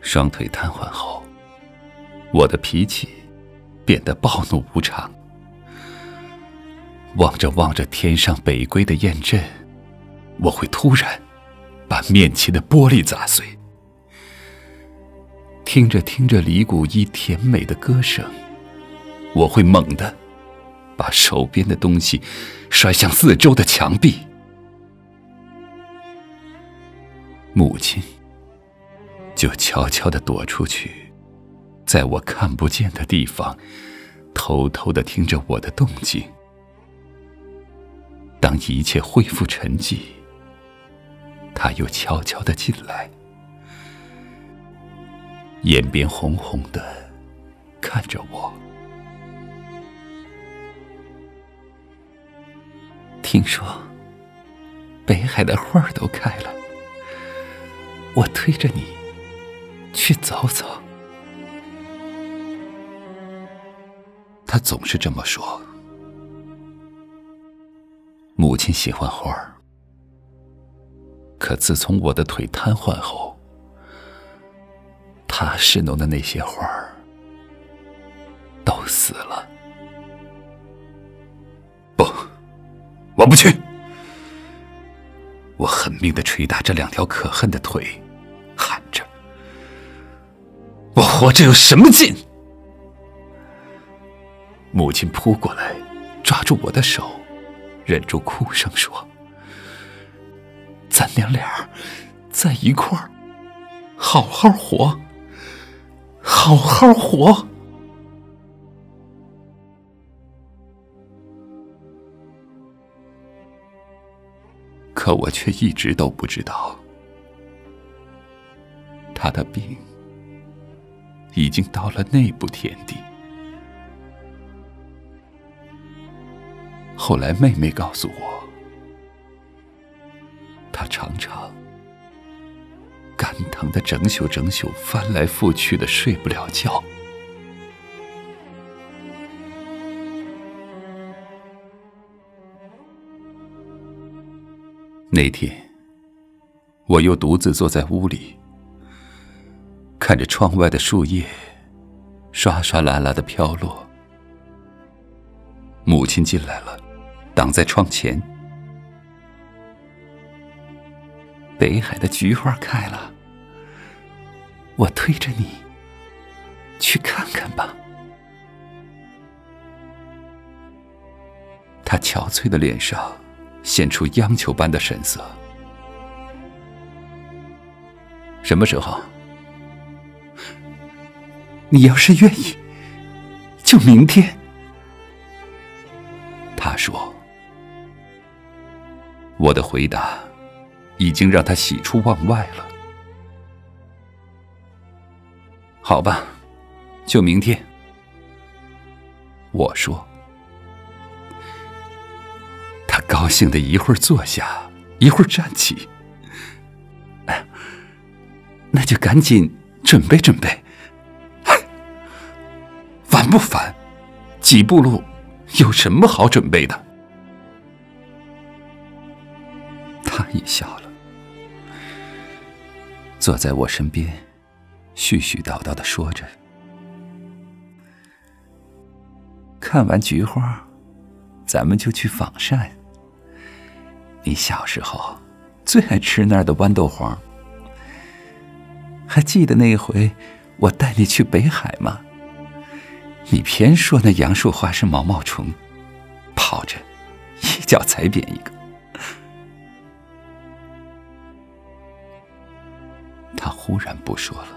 双腿瘫痪后，我的脾气变得暴怒无常。望着望着天上北归的雁阵，我会突然把面前的玻璃砸碎；听着听着李谷一甜美的歌声，我会猛地把手边的东西摔向四周的墙壁。母亲就悄悄地躲出去，在我看不见的地方，偷偷地听着我的动静。当一切恢复沉寂，他又悄悄的进来，眼边红红的看着我。听说北海的花儿都开了，我推着你去走走。他总是这么说。母亲喜欢花儿，可自从我的腿瘫痪后，她侍弄的那些花儿都死了。不，我不去！我狠命的捶打这两条可恨的腿，活着有什么劲？”母亲扑过来，抓住我的手。忍住哭声说：“咱娘俩在一块儿，好好活，好好活。”可我却一直都不知道，他的病已经到了那步田地。后来，妹妹告诉我，她常常肝疼的整宿整宿翻来覆去的睡不了觉。那天，我又独自坐在屋里，看着窗外的树叶刷刷啦啦的飘落。母亲进来了。挡在窗前，北海的菊花开了，我推着你去看看吧。他憔悴的脸上现出央求般的神色。什么时候？你要是愿意，就明天。他说。我的回答已经让他喜出望外了。好吧，就明天。我说。他高兴的一会儿坐下，一会儿站起。哎，那就赶紧准备准备。不烦？几步路，有什么好准备的？他也笑了，坐在我身边，絮絮叨叨的说着：“看完菊花，咱们就去仿膳。你小时候最爱吃那儿的豌豆黄，还记得那回我带你去北海吗？你偏说那杨树花是毛毛虫，跑着一脚踩扁一个。”他忽然不说了。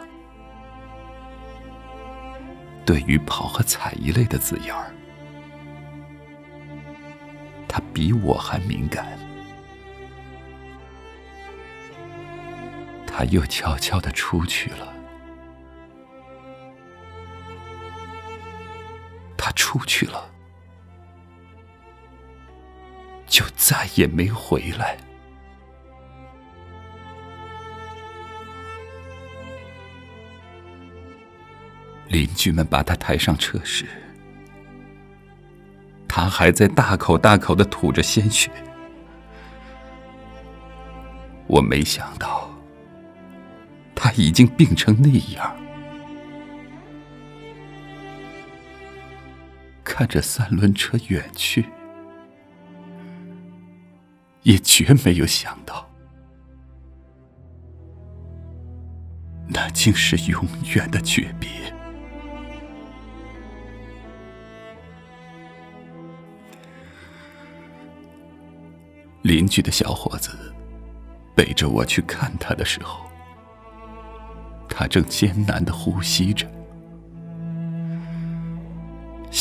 对于“跑”和“踩”一类的字眼儿，他比我还敏感。他又悄悄的出去了。出去了，就再也没回来。邻居们把他抬上车时，他还在大口大口的吐着鲜血。我没想到，他已经病成那样，看着三轮车远去，也绝没有想到，那竟是永远的诀别。邻居的小伙子背着我去看他的时候，他正艰难的呼吸着，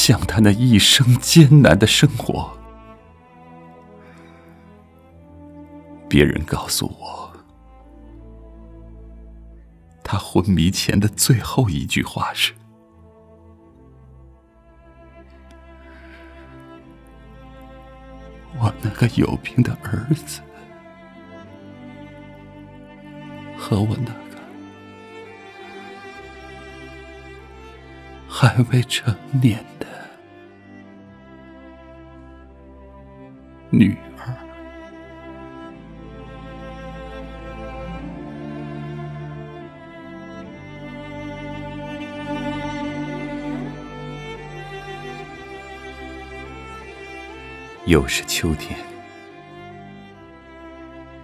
像他那一生艰难的生活。别人告诉我，他昏迷前的最后一句话是。我那个有病的儿子，和我那个还未成年女儿。又是秋天，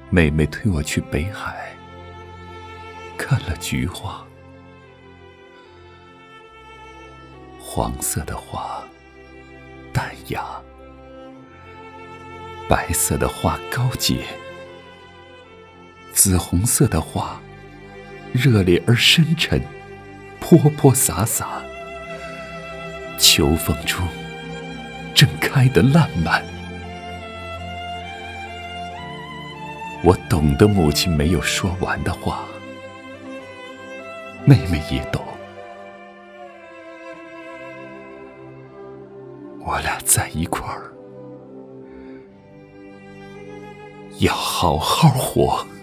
妹妹推我去北海，看了菊花。黄色的花淡雅，白色的花高洁，紫红色的花热烈而深沉，泼泼洒洒。秋风中。正开得烂漫，我懂得母亲没有说完的话，妹妹也懂，我俩在一块儿，要好好活。